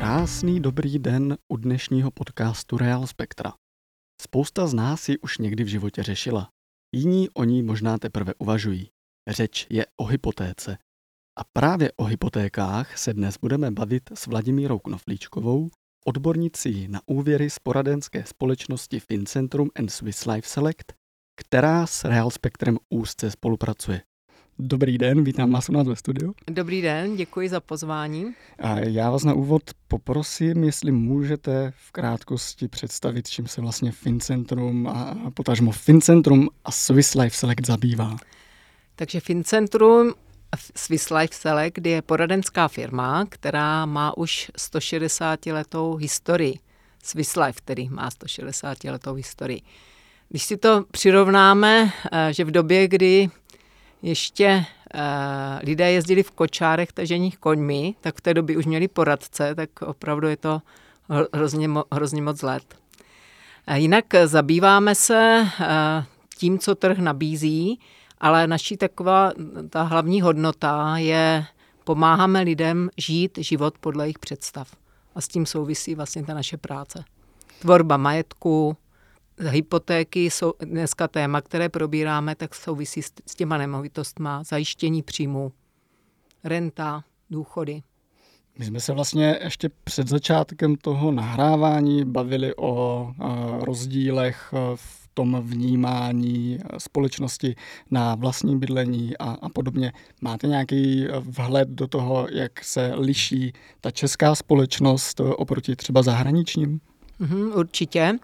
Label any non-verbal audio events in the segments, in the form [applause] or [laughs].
Krásný dobrý den u dnešního podcastu Real Spectra. Spousta z nás ji už někdy v životě řešila. Jiní o ní možná teprve uvažují. Řeč je o hypotéce. A právě o hypotékách se dnes budeme bavit s Vladimírou Knoflíčkovou, odbornicí na úvěry z poradenské společnosti FinCentrum and Swiss Life Select, která s Real Spectrem úzce spolupracuje. Dobrý den, vítám vás u nás ve studiu. Dobrý den, děkuji za pozvání. A já vás na úvod poprosím, jestli můžete v krátkosti představit, čím se vlastně FinCentrum a potažmo FinCentrum a Swiss Life Select zabývá. Takže FinCentrum Swiss Life Select je poradenská firma, která má už 160 letou historii. Swiss Life, který má 160 letou historii. Když si to přirovnáme, eh, že v době, kdy ještě uh, lidé jezdili v kočárech tažených koňmi, tak v té době už měli poradce, tak opravdu je to hrozně, hrozně moc let. Uh, jinak zabýváme se uh, tím, co trh nabízí, ale naší taková ta hlavní hodnota je pomáháme lidem žít život podle jejich představ. A s tím souvisí vlastně ta naše práce. Tvorba majetku, hypotéky jsou dneska téma, které probíráme, tak souvisí s, těma nemovitostma, zajištění příjmu, renta, důchody. My jsme se vlastně ještě před začátkem toho nahrávání bavili o rozdílech v tom vnímání společnosti na vlastní bydlení a, a podobně. Máte nějaký vhled do toho, jak se liší ta česká společnost oproti třeba zahraničním? Mm, určitě.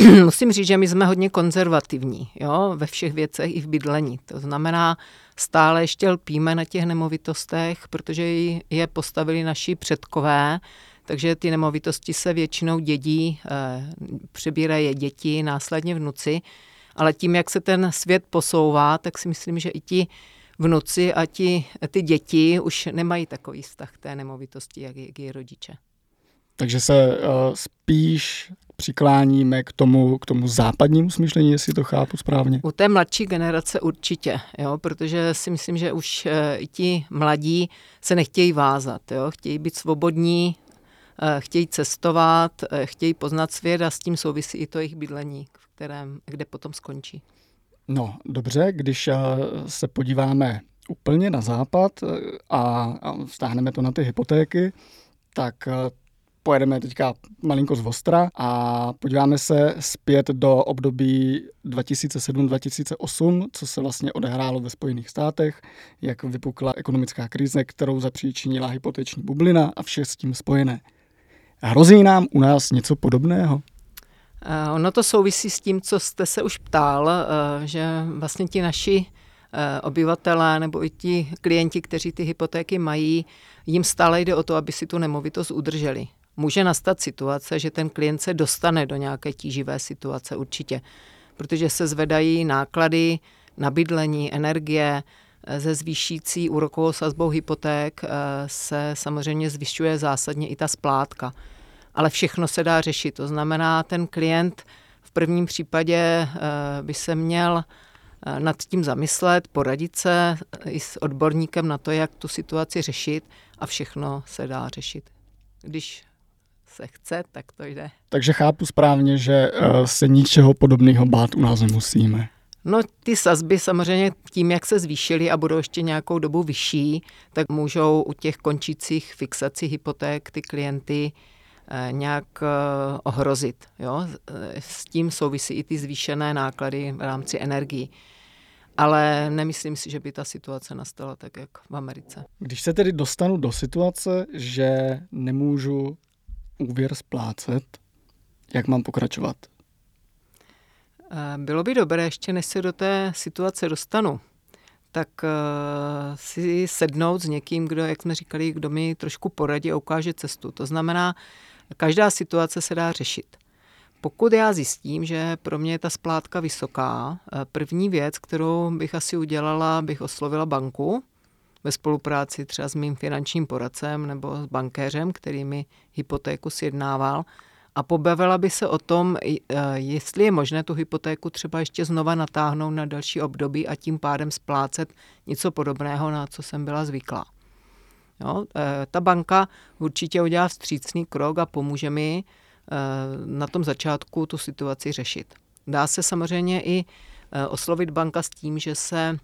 [clears throat] musím říct, že my jsme hodně konzervativní jo, ve všech věcech i v bydlení. To znamená, stále ještě lpíme na těch nemovitostech, protože je postavili naši předkové, takže ty nemovitosti se většinou dědí, eh, přebírají je děti, následně vnuci, ale tím, jak se ten svět posouvá, tak si myslím, že i ti vnuci a ti, ty děti už nemají takový vztah k té nemovitosti, jak, jak je rodiče. Takže se uh, spíš přikláníme k tomu, k tomu západnímu smýšlení, jestli to chápu správně? U té mladší generace určitě, jo, protože si myslím, že už uh, ti mladí se nechtějí vázat, jo, chtějí být svobodní, uh, chtějí cestovat, uh, chtějí poznat svět a s tím souvisí i to jejich bydlení, v kterém, kde potom skončí. No, dobře, když uh, se podíváme úplně na západ a, a stáhneme to na ty hypotéky, tak pojedeme teďka malinko z Vostra a podíváme se zpět do období 2007-2008, co se vlastně odehrálo ve Spojených státech, jak vypukla ekonomická krize, kterou zapříčinila hypoteční bublina a vše s tím spojené. Hrozí nám u nás něco podobného? Uh, ono to souvisí s tím, co jste se už ptal, uh, že vlastně ti naši uh, obyvatelé nebo i ti klienti, kteří ty hypotéky mají, jim stále jde o to, aby si tu nemovitost udrželi může nastat situace, že ten klient se dostane do nějaké tíživé situace určitě, protože se zvedají náklady na bydlení, energie, ze zvýšící úrokovou sazbou hypoték eh, se samozřejmě zvyšuje zásadně i ta splátka. Ale všechno se dá řešit. To znamená, ten klient v prvním případě eh, by se měl eh, nad tím zamyslet, poradit se i s odborníkem na to, jak tu situaci řešit a všechno se dá řešit. Když se chce, tak to jde. Takže chápu správně, že uh, se ničeho podobného bát u nás nemusíme. No ty sazby samozřejmě tím, jak se zvýšily a budou ještě nějakou dobu vyšší, tak můžou u těch končících fixací hypoték ty klienty eh, nějak eh, ohrozit. Jo? S tím souvisí i ty zvýšené náklady v rámci energii. Ale nemyslím si, že by ta situace nastala tak, jak v Americe. Když se tedy dostanu do situace, že nemůžu úvěr splácet, jak mám pokračovat? Eh, bylo by dobré, ještě než se do té situace dostanu, tak uh, si sednout s někým, kdo, jak jsme říkali, kdo mi trošku poradí a ukáže cestu. To znamená, každá situace se dá řešit. Pokud já zjistím, že pro mě je ta splátka vysoká, eh, první věc, kterou bych asi udělala, bych oslovila banku, ve spolupráci třeba s mým finančním poradcem nebo s bankéřem, který mi hypotéku sjednával a pobavila by se o tom, e, jestli je možné tu hypotéku třeba ještě znova natáhnout na další období a tím pádem splácet něco podobného, na co jsem byla zvyklá. Jo? E, ta banka určitě udělá vstřícný krok a pomůže mi e, na tom začátku tu situaci řešit. Dá se samozřejmě i oslovit banka s tím, že se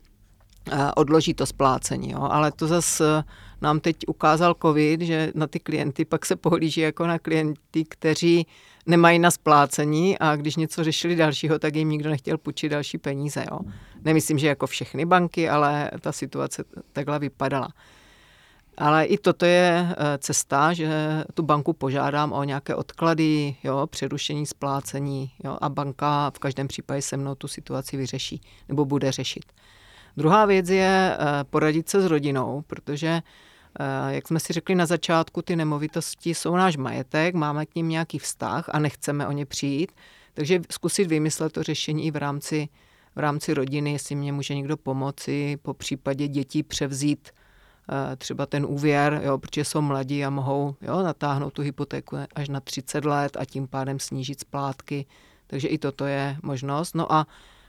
odloží to splácení. Jo? Ale to zase nám teď ukázal covid, že na ty klienty pak se pohlíží jako na klienty, kteří nemají na splácení a když něco řešili dalšího, tak jim nikdo nechtěl půjčit další peníze. Jo? Nemyslím, že jako všechny banky, ale ta situace takhle vypadala. Ale i toto je eh, cesta, že tu banku požádám o nějaké odklady, jo, přerušení splácení jo, a banka v každém případě se mnou tu situaci vyřeší nebo bude řešit. Druhá věc je eh, poradit se s rodinou, protože, eh, jak jsme si řekli na začátku, ty nemovitosti jsou náš majetek, máme k ním nějaký vztah a nechceme o ně přijít, takže zkusit vymyslet to řešení v rámci, v rámci rodiny, jestli mě může někdo pomoci, po případě dětí převzít eh, třeba ten úvěr, jo, protože jsou mladí a mohou jo, natáhnout tu hypotéku až na 30 let a tím pádem snížit splátky. Takže i toto je možnost. No a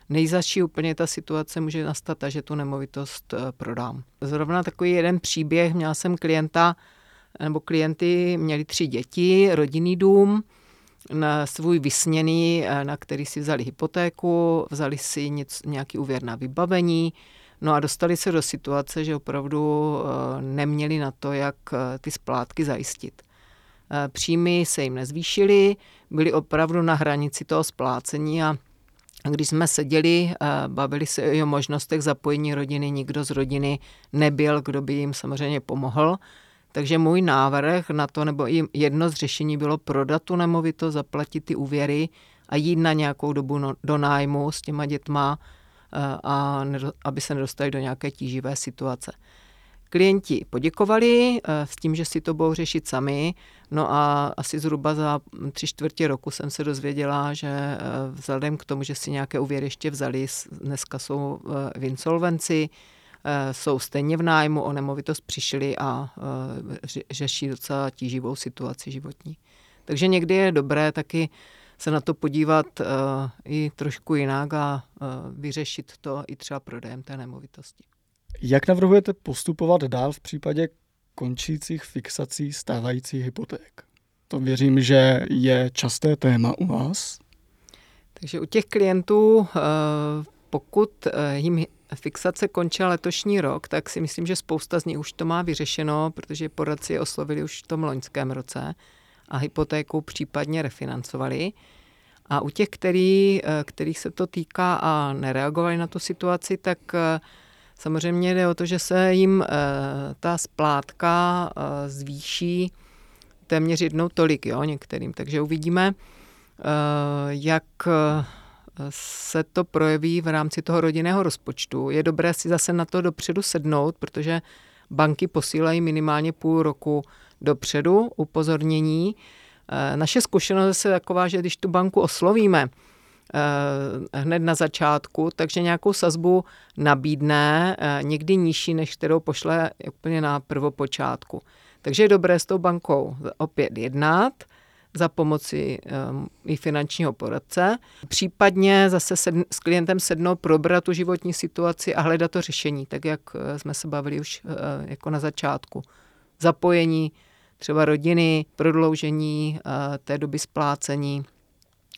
nejzaší úplně ta situace může nastat, že tu nemovitost eh, prodám. Zrovna takový jeden příběh, měla jsem klienta, nebo klienty měli tři děti, rodinný dům, na svůj vysněný, eh, na který si vzali hypotéku, vzali si něco, nějaký úvěr na vybavení, no a dostali se do situace, že opravdu eh, neměli na to, jak ty splátky zajistit. Příjmy se jim nezvýšily, byli opravdu na hranici toho splácení a když jsme seděli, bavili se o možnostech zapojení rodiny, nikdo z rodiny nebyl, kdo by jim samozřejmě pomohl. Takže můj návrh na to, nebo jedno z řešení bylo prodat tu nemovitost, zaplatit ty úvěry a jít na nějakou dobu no, do nájmu s těma dětma, a aby se nedostali do nějaké tíživé situace. Klienti poděkovali eh, s tím, že si to budou řešit sami. No a asi zhruba za tři čtvrtě roku jsem se dozvěděla, že eh, vzhledem k tomu, že si nějaké úvěry ještě vzali, dneska jsou eh, v insolvenci, jsou stejně v nájmu, o nemovitost přišli a řeší docela tíživou situaci životní. Takže někdy je dobré taky se na to podívat i trošku jinak a vyřešit to i třeba prodejem té nemovitosti. Jak navrhujete postupovat dál v případě končících fixací stávajících hypoték? To věřím, že je časté téma u vás. Takže u těch klientů, eh, pokud eh, jim fixace končila letošní rok, tak si myslím, že spousta z nich už to má vyřešeno, protože poradci je oslovili už v tom loňském roce a hypotéku případně refinancovali. A u těch, který, eh, kterých se to týká a nereagovali na tu situaci, tak Samozřejmě jde o to, že se jim eh, ta splátka eh, zvýší téměř jednou tolik, jo, některým. Takže uvidíme, eh, jak se to projeví v rámci toho rodinného rozpočtu. Je dobré si zase na to dopředu sednout, protože banky posílají minimálně půl roku dopředu upozornění. Naše zkušenost je taková, že když tu banku oslovíme, hned na začátku, takže nějakou sazbu nabídne eh, někdy nižší, než kterou pošle úplně na prvopočátku. Takže je dobré s tou bankou opět jednat za pomoci um, i finančního poradce. Případně zase s klientem sednout, probrat tu životní situaci a hledat to řešení, tak jak jsme se bavili už jako na začátku. Zapojení třeba rodiny, prodloužení té doby splácení,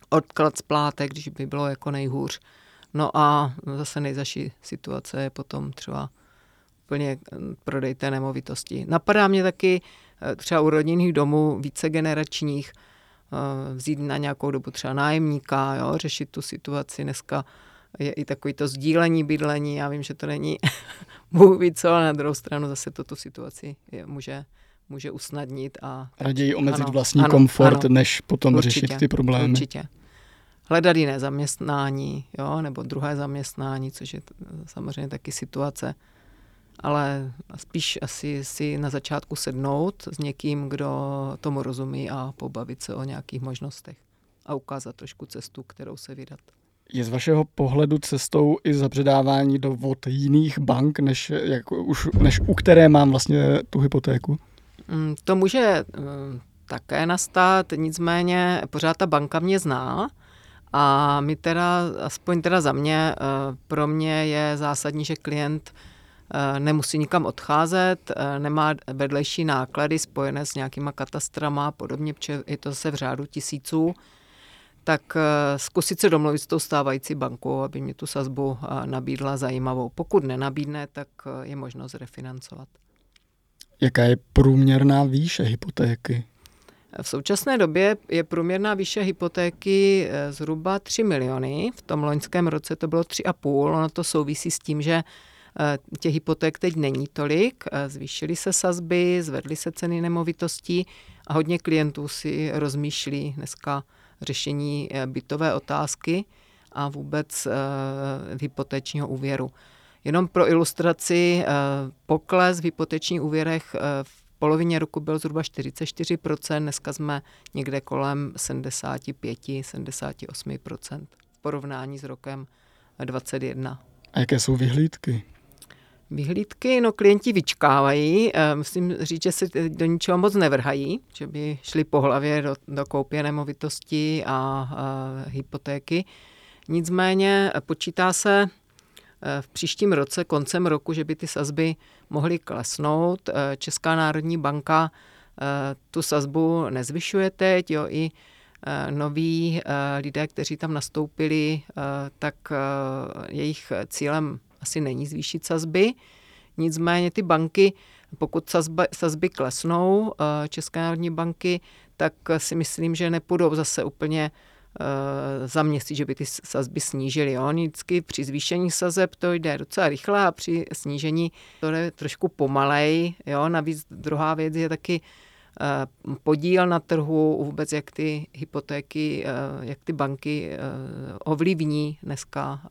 odklad splátek, když by bylo jako nejhůř. No a zase nejzaší situace je potom třeba úplně prodej té nemovitosti. Napadá mě taky eh, třeba u rodinných domů více generačních eh, vzít na nějakou dobu třeba nájemníka, jo, řešit tu situaci. Dneska je i takový to sdílení bydlení. Já vím, že to není [laughs] Bůh ví co, ale na druhou stranu zase toto situaci je, může, může usnadnit. A, Raději omezit ano, vlastní ano, komfort, ano, než potom určitě, řešit ty problémy. Určitě hledat jiné zaměstnání, jo, nebo druhé zaměstnání, což je samozřejmě taky situace. Ale spíš asi si na začátku sednout s někým, kdo tomu rozumí a pobavit se o nějakých možnostech a ukázat trošku cestu, kterou se vydat. Je z vašeho pohledu cestou i zabředávání do vod jiných bank, než, jak, už, než u které mám vlastně tu hypotéku? Mm, to může mm, také nastat, nicméně pořád ta banka mě zná a my teda, aspoň teda za mě, eh, pro mě je zásadní, že klient nemusí nikam odcházet, nemá vedlejší náklady spojené s nějakýma katastrama a podobně, protože je to se v řádu tisíců, tak zkusit se domluvit s tou stávající bankou, aby mi tu sazbu nabídla zajímavou. Pokud nenabídne, tak je možnost refinancovat. Jaká je průměrná výše hypotéky? V současné době je průměrná výše hypotéky eh, zhruba 3 miliony. V tom loňském roce to bylo 3,5. Ono to souvisí s tím, že eh, těch hypoték teď není tolik. Eh, zvýšily se sazby, zvedly se ceny nemovitostí a hodně klientů si rozmýšlí dneska řešení bytové otázky a vůbec hypotečního úvěru. Jenom pro ilustraci, pokles v hypotečních úvěrech v polovině roku byl zhruba 44%, dneska jsme někde kolem 75-78% v porovnání s rokem 2021. A jaké jsou vyhlídky? Vyhlídky, no klienti vyčkávají, eh, musím říct, že se do ničeho moc nevrhají, že by šli po hlavě do, do koupě nemovitosti a, a hypotéky. Nicméně počítá se v příštím roce, koncem roku, že by ty sazby mohly klesnout. Eh, Česká národní banka eh, tu sazbu nezvyšuje teď, jo, i eh, noví lidé, kteří tam nastoupili, tak jejich cílem asi není zvýšit sazby. Nicméně ty banky, pokud sazby, sazby klesnou, České národní banky, tak si myslím, že nepůjdou zase úplně Eh, za měsíc, že by ty sazby snížily. Jo. Vždycky při zvýšení sazeb to jde docela rychle a při snížení to jde trošku pomalej. Jo. Navíc druhá věc je taky eh, podíl na trhu, vůbec jak ty hypotéky, eh, jak ty banky ovlivní dneska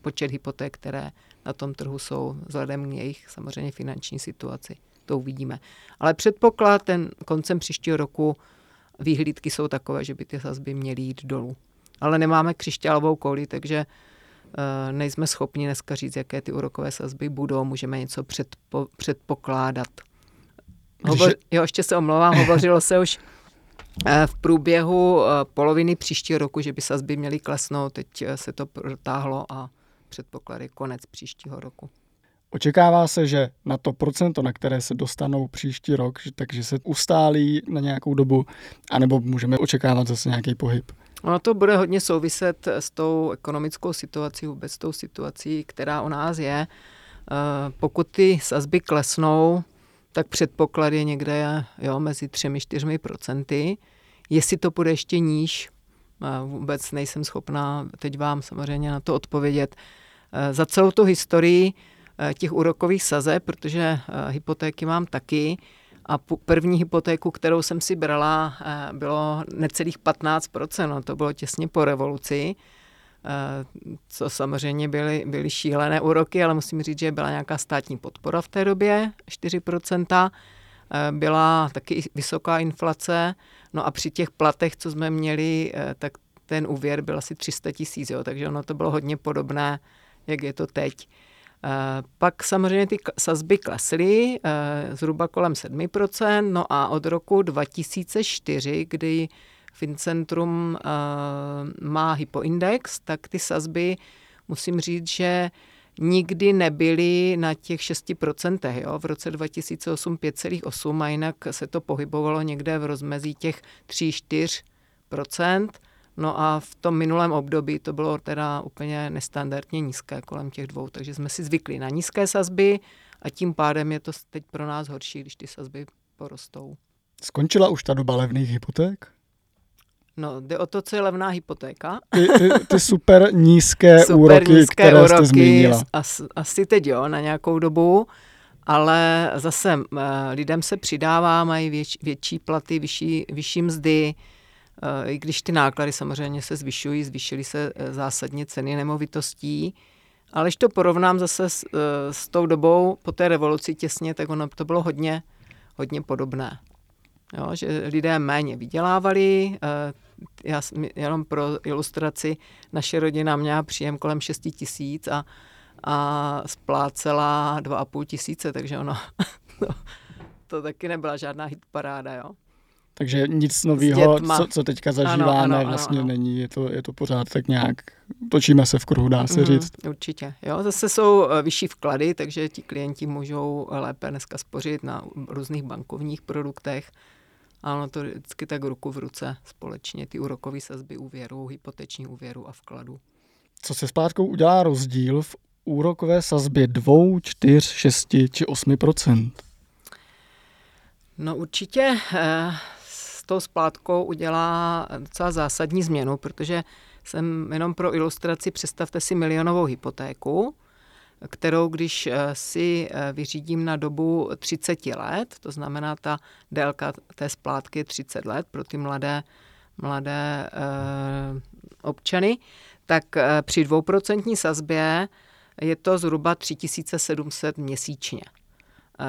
počet hypoték, které na tom trhu jsou, vzhledem k jejich samozřejmě finanční situaci. To uvidíme. Ale předpoklad ten koncem příštího roku výhlídky jsou takové, že by ty sazby měly jít dolů. Ale nemáme křišťálovou kouli, takže uh, nejsme schopni dneska říct, jaké ty úrokové sazby budou, můžeme něco předpo, předpokládat. Hovoř, jo, ještě se omlouvám, [laughs] hovořilo se už uh, v průběhu uh, poloviny příštího roku, že by sazby měly klesnout, teď se to protáhlo a předpoklady konec příštího roku. Očekává se, že na to procento, na které se dostanou příští rok, takže se ustálí na nějakou dobu, anebo můžeme očekávat zase nějaký pohyb? Ono to bude hodně souviset s tou ekonomickou situací, vůbec s tou situací, která u nás je. Eh, pokud ty sazby klesnou, tak předpoklad je někde jo, mezi 3-4 procenty. Jestli to bude ještě níž, eh, vůbec nejsem schopná teď vám samozřejmě na to odpovědět. Eh, za celou tu historii těch úrokových sazeb, protože eh, hypotéky mám taky. A první hypotéku, kterou jsem si brala, eh, bylo necelých 15%, no, to bylo těsně po revoluci, co samozřejmě byly, byly šílené úroky, ale musím říct, že byla nějaká státní podpora v té době, 4%, byla taky vysoká inflace, no a při těch platech, co jsme měli, tak ten úvěr byl asi 300 tisíc, takže ono to bylo hodně podobné, jak je to teď. Eh, pak samozřejmě ty sazby klesly eh, zhruba kolem 7%, no a od roku 2004, kdy Fincentrum eh, má hypoindex, tak ty sazby, musím říct, že nikdy nebyly na těch 6%. Jo? V roce 2008 5,8 a jinak se to pohybovalo někde v rozmezí těch 3-4%. No a v tom minulém období to bylo teda úplně nestandardně nízké, kolem těch dvou, takže jsme si zvykli na nízké sazby a tím pádem je to teď pro nás horší, když ty sazby porostou. Skončila už ta doba levných hypoték? No, jde o to, co je levná hypotéka. Ty, ty, ty super nízké [laughs] super úroky, nízké které úroky, jste zmínila. As, asi teď jo, na nějakou dobu, ale zase lidem se přidává, mají věč, větší platy, vyšší, vyšší mzdy, Eh, i když ty náklady samozřejmě se zvyšují, zvýšily se eh, zásadně ceny nemovitostí, ale když to porovnám zase s, eh, s tou dobou po té revoluci těsně, tak ono to bylo hodně, hodně podobné. Jo, že lidé méně vydělávali, já, jenom pro ilustraci, naše rodina měla příjem kolem 6 tisíc a, a splácela 2,5 tisíce, takže ono, [laughs] to, to taky nebyla žádná hitparáda, jo. Takže nic nového, co, co teďka zažíváme, ano, ano, vlastně ano. není, je to, je to pořád tak nějak, točíme se v kruhu, dá se mm, říct. Určitě, jo, zase jsou eh, vyšší vklady, takže ti klienti můžou lépe dneska spořit na různých bankovních produktech. Ano, to vždycky tak ruku v ruce společně, ty úrokové sazby úvěru, hypoteční úvěru a vkladu. Co se splátkou udělá rozdíl v úrokové sazbě 2, 4, 6 či 8 No určitě eh, tou splátkou udělá docela zásadní změnu, protože jsem jenom pro ilustraci, představte si milionovou hypotéku, kterou když eh, si eh, vyřídím na dobu 30 let, to znamená ta délka té splátky je 30 let pro ty mladé, mladé eh, občany, tak při dvouprocentní sazbě je to zhruba 3700 měsíčně.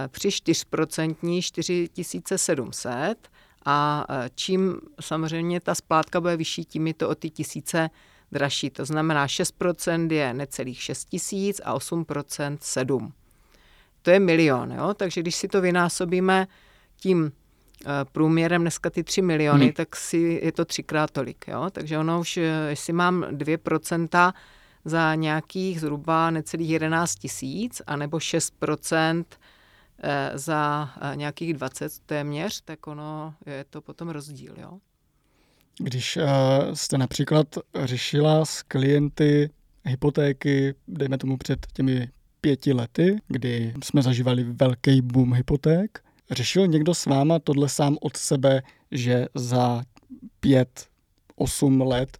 Při 4% 4700 a eh, čím samozřejmě ta splátka bude vyšší, tím je to o ty tisíce dražší. To znamená 6% je necelých 6 tisíc a 8% 7. To je milion, jo? takže když si to vynásobíme tím průměrem dneska ty 3 miliony, hmm. tak si je to třikrát tolik. Jo? Takže ono už, jestli mám 2% za nějakých zhruba necelých 11 tisíc, anebo 6% eh, za eh, nějakých 20 téměř, tak ono je to potom rozdíl. Jo? Když uh, jste například řešila s klienty hypotéky, dejme tomu před těmi pěti lety, kdy jsme zažívali velký boom hypoték, řešil někdo s váma tohle sám od sebe, že za pět, osm let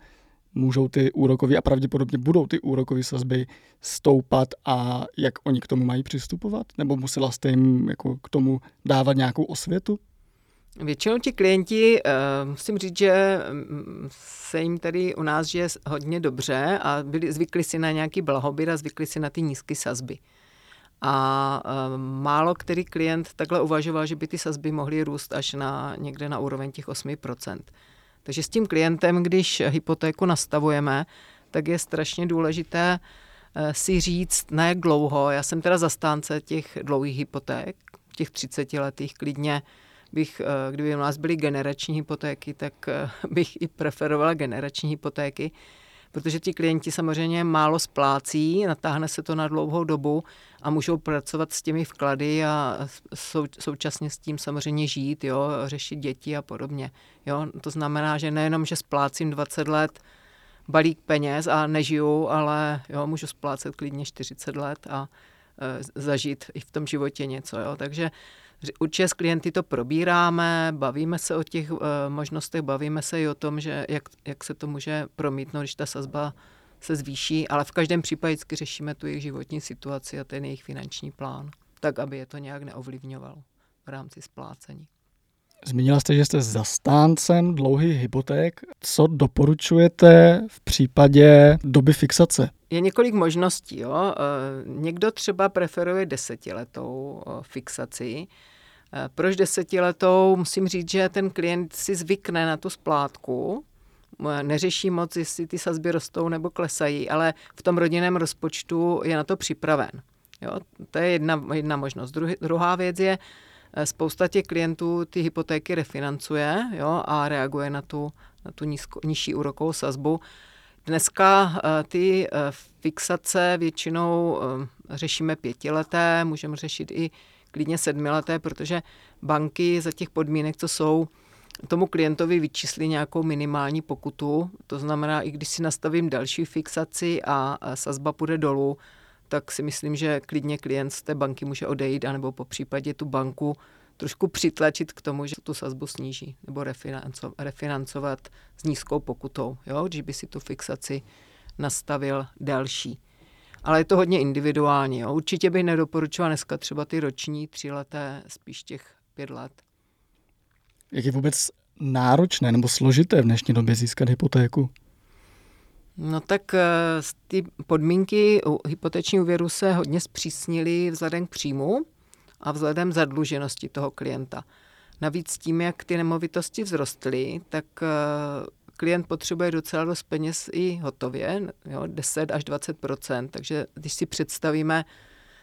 můžou ty úrokové a pravděpodobně budou ty úrokové sazby stoupat a jak oni k tomu mají přistupovat? Nebo musela jste jim jako k tomu dávat nějakou osvětu? Většinou ti klienti, uh, musím říct, že mm, se jim tady u nás žije hodně dobře a byli, zvykli si na nějaký blahobyt a zvykli si na ty nízké sazby. A uh, málo který klient takhle uvažoval, že by ty sazby mohly růst až na někde na úroveň těch 8%. Takže s tím klientem, když hypotéku nastavujeme, tak je strašně důležité uh, si říct, na jak dlouho. Já jsem teda zastánce těch dlouhých hypoték, těch 30 letých klidně bych, uh, kdyby u nás byly generační hypotéky, tak uh, bych i preferovala generační hypotéky, protože ti klienti samozřejmě málo splácí, natáhne se to na dlouhou dobu a můžou pracovat s těmi vklady a sou, současně s tím samozřejmě žít, jo, řešit děti a podobně. Jo. To znamená, že nejenom, že splácím 20 let balík peněz a nežiju, ale jo, můžu splácet klidně 40 let a e, zažít i v tom životě něco. Jo. Takže Určitě s klienty to probíráme, bavíme se o těch uh, možnostech, bavíme se i o tom, že jak, jak se to může promítnout, když ta sazba se zvýší, ale v každém případě řešíme tu jejich životní situaci a ten jejich finanční plán, tak, aby je to nějak neovlivňovalo v rámci splácení. Zmínila jste, že jste zastáncem dlouhých hypoték. Co doporučujete v případě doby fixace? Je několik možností. Jo. Eh, někdo třeba preferuje desetiletou eh, fixaci. Eh, proč desetiletou? Musím říct, že ten klient si zvykne na tu splátku, neřeší moc, jestli ty sazby rostou nebo klesají, ale v tom rodinném rozpočtu je na to připraven. Jo, to je jedna, jedna možnost. Druhá věc je, spousta těch klientů ty hypotéky refinancuje jo, a reaguje na tu, na tu nízko, nižší úrokovou sazbu. Dneska ty fixace většinou řešíme pětileté, můžeme řešit i klidně sedmileté, protože banky za těch podmínek, co jsou, tomu klientovi vyčíslí nějakou minimální pokutu. To znamená, i když si nastavím další fixaci a sazba půjde dolů, tak si myslím, že klidně klient z té banky může odejít, anebo po případě tu banku trošku přitlačit k tomu, že tu sazbu sníží nebo refinanco, refinancovat s nízkou pokutou, jo? když by si tu fixaci nastavil další. Ale je to hodně individuální. Jo? Určitě bych nedoporučoval dneska třeba ty roční, tři leté, spíš těch pět let. Jak je vůbec náročné nebo složité v dnešní době získat hypotéku? No tak eh, ty podmínky u hypoteční úvěru se hodně zpřísnily vzhledem k příjmu a vzhledem zadluženosti toho klienta. Navíc tím, jak ty nemovitosti vzrostly, tak eh, klient potřebuje docela dost peněz i hotově, jo, 10 až 20% takže když si představíme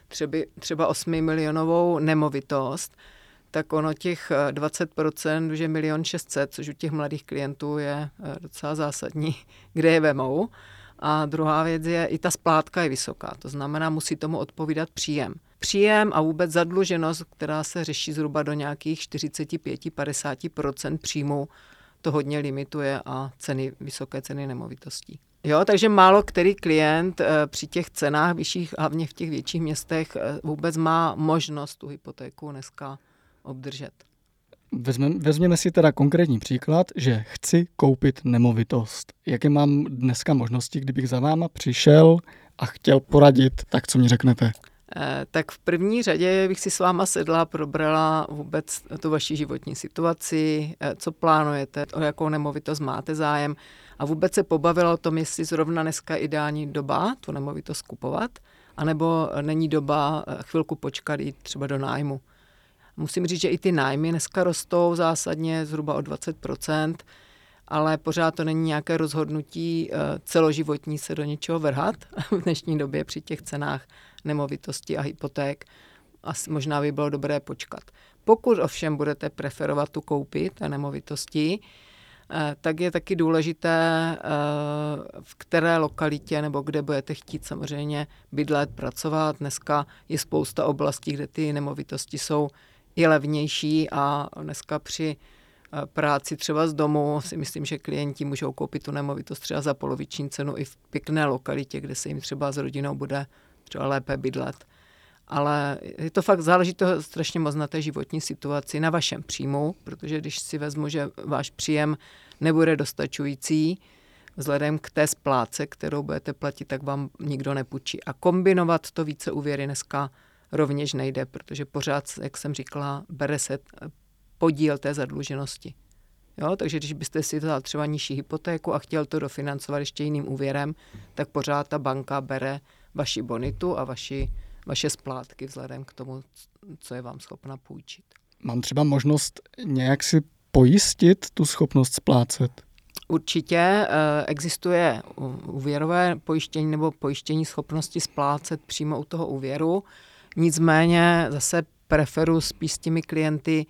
třeba, třeba 8 milionovou nemovitost, tak ono těch 20%, už je milion 600, což u těch mladých klientů je docela zásadní, [laughs] kde je vemou. A druhá věc je, i ta splátka je vysoká, to znamená, musí tomu odpovídat příjem. Příjem a vůbec zadluženost, která se řeší zhruba do nějakých 45-50% příjmu, to hodně limituje a ceny, vysoké ceny nemovitostí. Jo, takže málo který klient e, při těch cenách vyšších, hlavně v těch větších městech, vůbec má možnost tu hypotéku dneska obdržet. Vezmeme, vezměme si teda konkrétní příklad, že chci koupit nemovitost. Jaké mám dneska možnosti, kdybych za váma přišel a chtěl poradit, tak co mi řeknete? Eh, tak v první řadě bych si s váma sedla a probrala vůbec tu vaši životní situaci, eh, co plánujete, o jakou nemovitost máte zájem a vůbec se pobavila o tom, jestli zrovna dneska ideální doba tu nemovitost kupovat, anebo není doba eh, chvilku počkat jít třeba do nájmu. Musím říct, že i ty nájmy dneska rostou zásadně zhruba o 20%, ale pořád to není nějaké rozhodnutí celoživotní se do něčeho vrhat [laughs] v dnešní době při těch cenách nemovitosti a hypoték, asi možná by bylo dobré počkat. Pokud ovšem budete preferovat tu koupit té nemovitosti, eh, tak je taky důležité, eh, v které lokalitě nebo kde budete chtít samozřejmě bydlet, pracovat. Dneska je spousta oblastí, kde ty nemovitosti jsou i levnější a dneska při eh, práci třeba z domu si myslím, že klienti můžou koupit tu nemovitost třeba za poloviční cenu i v pěkné lokalitě, kde se jim třeba s rodinou bude třeba lépe bydlet. Ale je to fakt záleží to strašně moc na té životní situaci, na vašem příjmu, protože když si vezmu, že váš příjem nebude dostačující, vzhledem k té spláce, kterou budete platit, tak vám nikdo nepůjčí. A kombinovat to více úvěry dneska rovněž nejde, protože pořád, jak jsem říkala, bere se podíl té zadluženosti. Jo, takže když byste si dal třeba nižší hypotéku a chtěl to dofinancovat ještě jiným úvěrem, tak pořád ta banka bere vaši bonitu a vaši, vaše splátky vzhledem k tomu, co je vám schopna půjčit. Mám třeba možnost nějak si pojistit tu schopnost splácet? Určitě eh, existuje úvěrové pojištění nebo pojištění schopnosti splácet přímo u toho úvěru. Nicméně zase preferu spíš s těmi klienty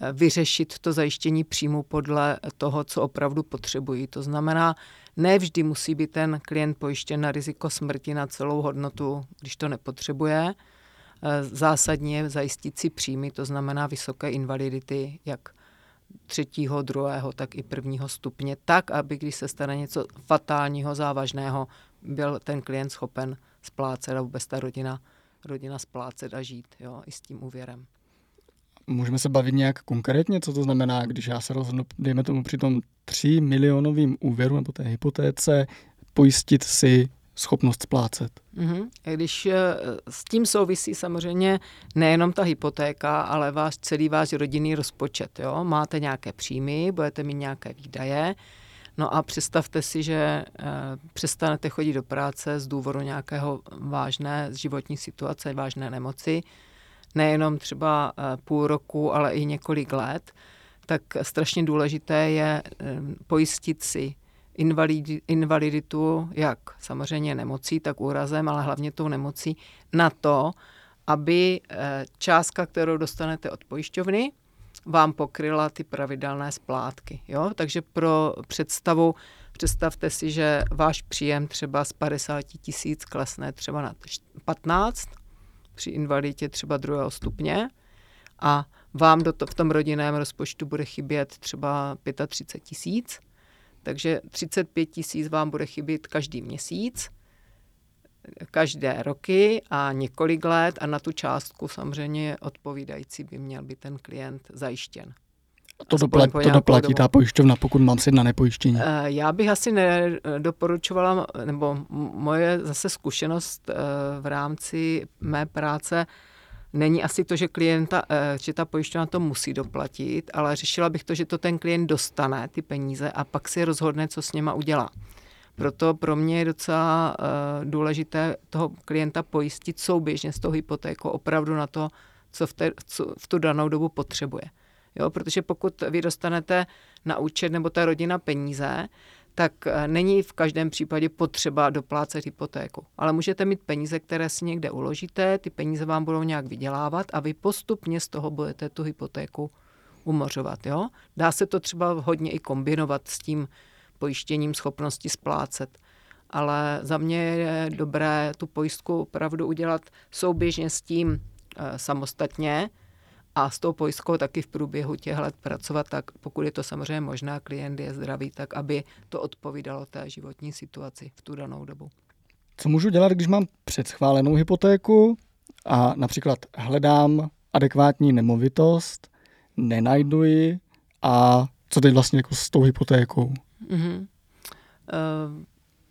eh, vyřešit to zajištění příjmu podle toho, co opravdu potřebují. To znamená, ne vždy musí být ten klient pojištěn na riziko smrti na celou hodnotu, když to nepotřebuje. Eh, zásadně je zajistit si příjmy, to znamená vysoké invalidity, jak třetího, druhého, tak i prvního stupně, tak, aby když se stane něco fatálního, závažného, byl ten klient schopen splácet a vůbec ta rodina, rodina splácet a žít jo, i s tím úvěrem. Můžeme se bavit nějak konkrétně, co to znamená, když já se rozhodnu, dejme tomu při tom 3 milionovým úvěru nebo té hypotéce, pojistit si schopnost splácet. Mm-hmm. Když eh, s tím souvisí samozřejmě nejenom ta hypotéka, ale váš celý váš rodinný rozpočet. Jo? Máte nějaké příjmy, budete mít nějaké výdaje, no a představte si, že e, přestanete chodit do práce z důvodu nějakého vážné životní situace, vážné nemoci, nejenom třeba eh, půl roku, ale i několik let, tak strašně důležité je eh, pojistit si invaliditu, jak samozřejmě nemocí, tak úrazem, ale hlavně tou nemocí, na to, aby eh, částka, kterou dostanete od pojišťovny, vám pokryla ty pravidelné splátky. Jo? Takže pro představu, představte si, že váš příjem třeba z 50 tisíc klesne třeba na 15 při invaliditě třeba druhého stupně a vám do to, v tom rodinném rozpočtu bude chybět třeba 35 tisíc, takže 35 tisíc vám bude chybět každý měsíc, každé roky a několik let a na tu částku samozřejmě odpovídající by měl být ten klient zajištěn. To, doplat, to doplatí ta pojišťovna, pokud mám si na nepojištění. Eh, já bych asi nedoporučovala, nebo moje zase zkušenost eh, v rámci mé práce není asi to, že klienta, eh, že ta pojišťovna to musí doplatit, ale řešila bych to, že to ten klient dostane, ty peníze, a pak si rozhodne, co s něma udělá. Proto pro mě je docela důležité toho klienta pojistit souběžně s tou hypotékou opravdu na to, co v, te, co v tu danou dobu potřebuje. Jo, protože pokud vy dostanete na účet nebo ta rodina peníze, tak eh, není v každém případě potřeba doplácet hypotéku. Ale můžete mít peníze, které si někde uložíte, ty peníze vám budou nějak vydělávat a vy postupně z toho budete tu hypotéku umořovat. Jo? Dá se to třeba hodně i kombinovat s tím pojištěním schopnosti splácet. Ale za mě je dobré tu pojistku opravdu udělat souběžně s tím e, samostatně, a s tou pojistkou taky v průběhu těch let pracovat tak, pokud je to samozřejmě možná, klient je zdravý, tak aby to odpovídalo té životní situaci v tu danou dobu. Co můžu dělat, když mám předschválenou hypotéku a například hledám adekvátní nemovitost, nenajdu ji a co teď vlastně jako s tou hypotékou? Mm-hmm. Uh,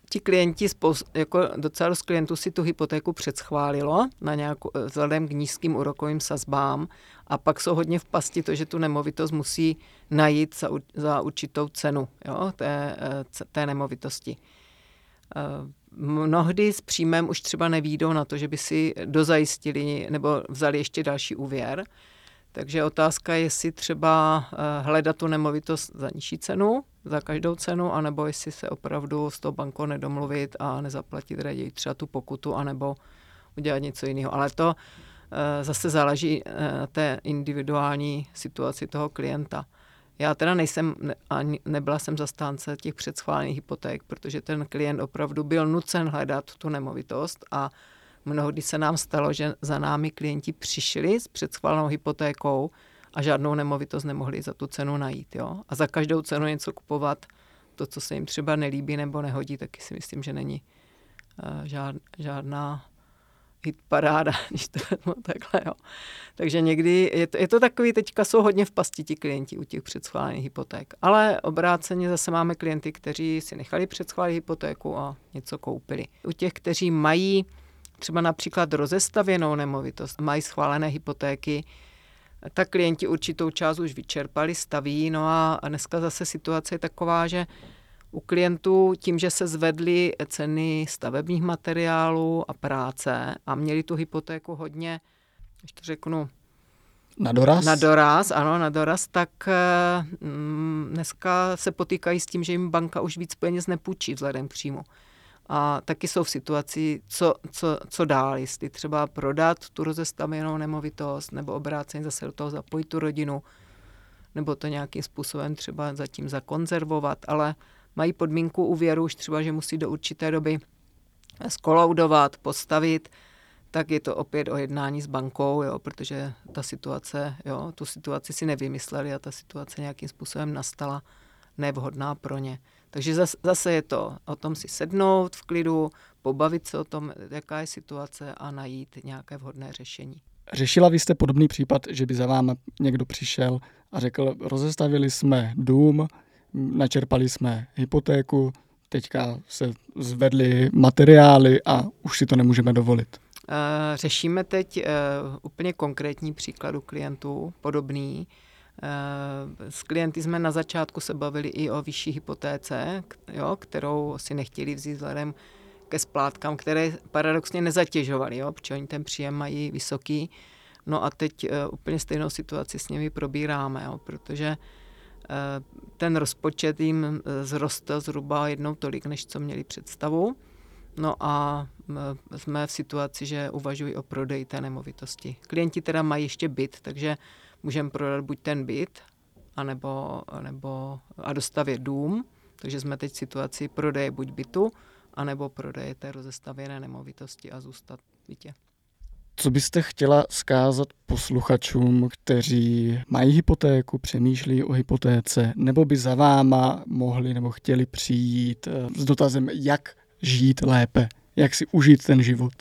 ti klienti, spoust, jako docela dost klientů si tu hypotéku předschválilo na nějakou, vzhledem k nízkým úrokovým sazbám a pak jsou hodně v pasti to, že tu nemovitost musí najít za, za určitou cenu jo, té, té nemovitosti. Eh, mnohdy s příjmem už třeba nevídou na to, že by si dozajistili nebo vzali ještě další úvěr, takže otázka je, jestli třeba eh, hledat tu nemovitost za nižší cenu, za každou cenu, anebo jestli se opravdu s tou bankou nedomluvit a nezaplatit raději třeba tu pokutu, anebo udělat něco jiného. Ale to eh, zase záleží eh, na té individuální situaci toho klienta. Já teda nejsem, ani nebyla jsem zastánce těch předschválených hypoték, protože ten klient opravdu byl nucen hledat tu nemovitost a Mnohdy se nám stalo, že za námi klienti přišli s předschválenou hypotékou a žádnou nemovitost nemohli za tu cenu najít. Jo? A za každou cenu něco kupovat, to, co se jim třeba nelíbí nebo nehodí, taky si myslím, že není uh, žád, žádná hit paráda, [laughs] když to vezmu takhle. Jo. Takže někdy je to, je to takový, teďka jsou hodně v pasti ti klienti u těch předschválených hypoték. Ale obráceně zase máme klienty, kteří si nechali předschválit hypotéku a něco koupili. U těch, kteří mají třeba například rozestavěnou nemovitost, mají schválené hypotéky, tak klienti určitou část už vyčerpali, staví. No a dneska zase situace je taková, že u klientů tím, že se zvedly ceny stavebních materiálů a práce a měli tu hypotéku hodně, když to řeknu, na doraz? Na doraz, ano, na doraz, tak mm, dneska se potýkají s tím, že jim banka už víc peněz nepůjčí vzhledem k příjmu a taky jsou v situaci, co, co, co dál, jestli třeba prodat tu rozestavěnou nemovitost, nebo obráceně zase do toho zapojit tu rodinu, nebo to nějakým způsobem třeba zatím zakonzervovat, ale mají podmínku úvěru už třeba, že musí do určité doby skoloudovat, postavit, tak je to opět o jednání s bankou, jo, protože ta situace, jo, tu situaci si nevymysleli a ta situace nějakým způsobem nastala nevhodná pro ně. Takže zase je to o tom si sednout v klidu, pobavit se o tom, jaká je situace a najít nějaké vhodné řešení. Řešila vy jste podobný případ, že by za vámi někdo přišel a řekl, rozestavili jsme dům, načerpali jsme hypotéku, teďka se zvedly materiály a už si to nemůžeme dovolit. Eh, řešíme teď uh, úplně konkrétní příkladu klientů, podobný. Eh, s klienty jsme na začátku se bavili i o vyšší hypotéce, jo, kterou si nechtěli vzít vzhledem ke splátkám, které paradoxně nezatěžovaly, jo, protože oni ten příjem mají vysoký. No a teď uh, úplně stejnou situaci s nimi probíráme, jo, protože uh, ten rozpočet jim zrostl zhruba jednou tolik, než co měli představu. No a jsme v situaci, že uvažují o prodeji té nemovitosti. Klienti teda mají ještě byt, takže můžeme prodat buď ten byt, anebo, anebo a dostavět dům. Takže jsme teď v situaci prodeje buď bytu, anebo prodeje té rozestavěné nemovitosti a zůstat v bytě. Co byste chtěla zkázat posluchačům, kteří mají hypotéku, přemýšlí o hypotéce, nebo by za váma mohli nebo chtěli přijít eh, s dotazem, jak žít lépe, jak si užít ten život?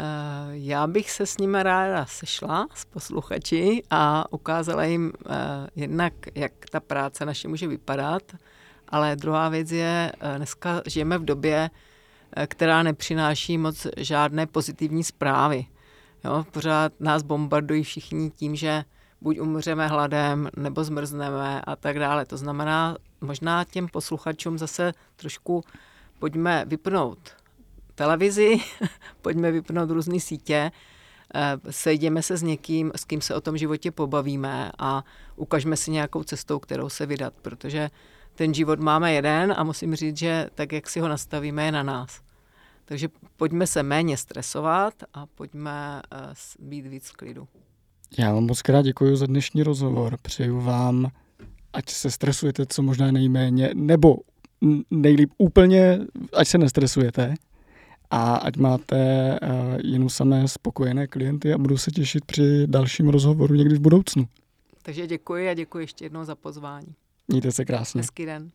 Eh, já bych se s nimi ráda sešla, s posluchači a ukázala jim eh, jednak, jak ta práce naše může vypadat, ale druhá věc je, eh, dneska žijeme v době, která nepřináší moc žádné pozitivní zprávy. Jo, pořád nás bombardují všichni tím, že buď umřeme hladem, nebo zmrzneme a tak dále. To znamená, možná těm posluchačům zase trošku pojďme vypnout televizi, [laughs] pojďme vypnout různé sítě, eh, sejdeme se s někým, s kým se o tom životě pobavíme a ukažme si nějakou cestou, kterou se vydat, protože ten život máme jeden a musím říct, že tak, jak si ho nastavíme, je na nás. Takže pojďme se méně stresovat a pojďme uh, být víc v klidu. Já vám moc krát děkuji za dnešní rozhovor. Přeju vám, ať se stresujete co možná nejméně, nebo nejlíp úplně, ať se nestresujete a ať máte uh, jenom samé spokojené klienty a budu se těšit při dalším rozhovoru někdy v budoucnu. Takže děkuji a děkuji ještě jednou za pozvání. Mějte se krásně. Hezký den.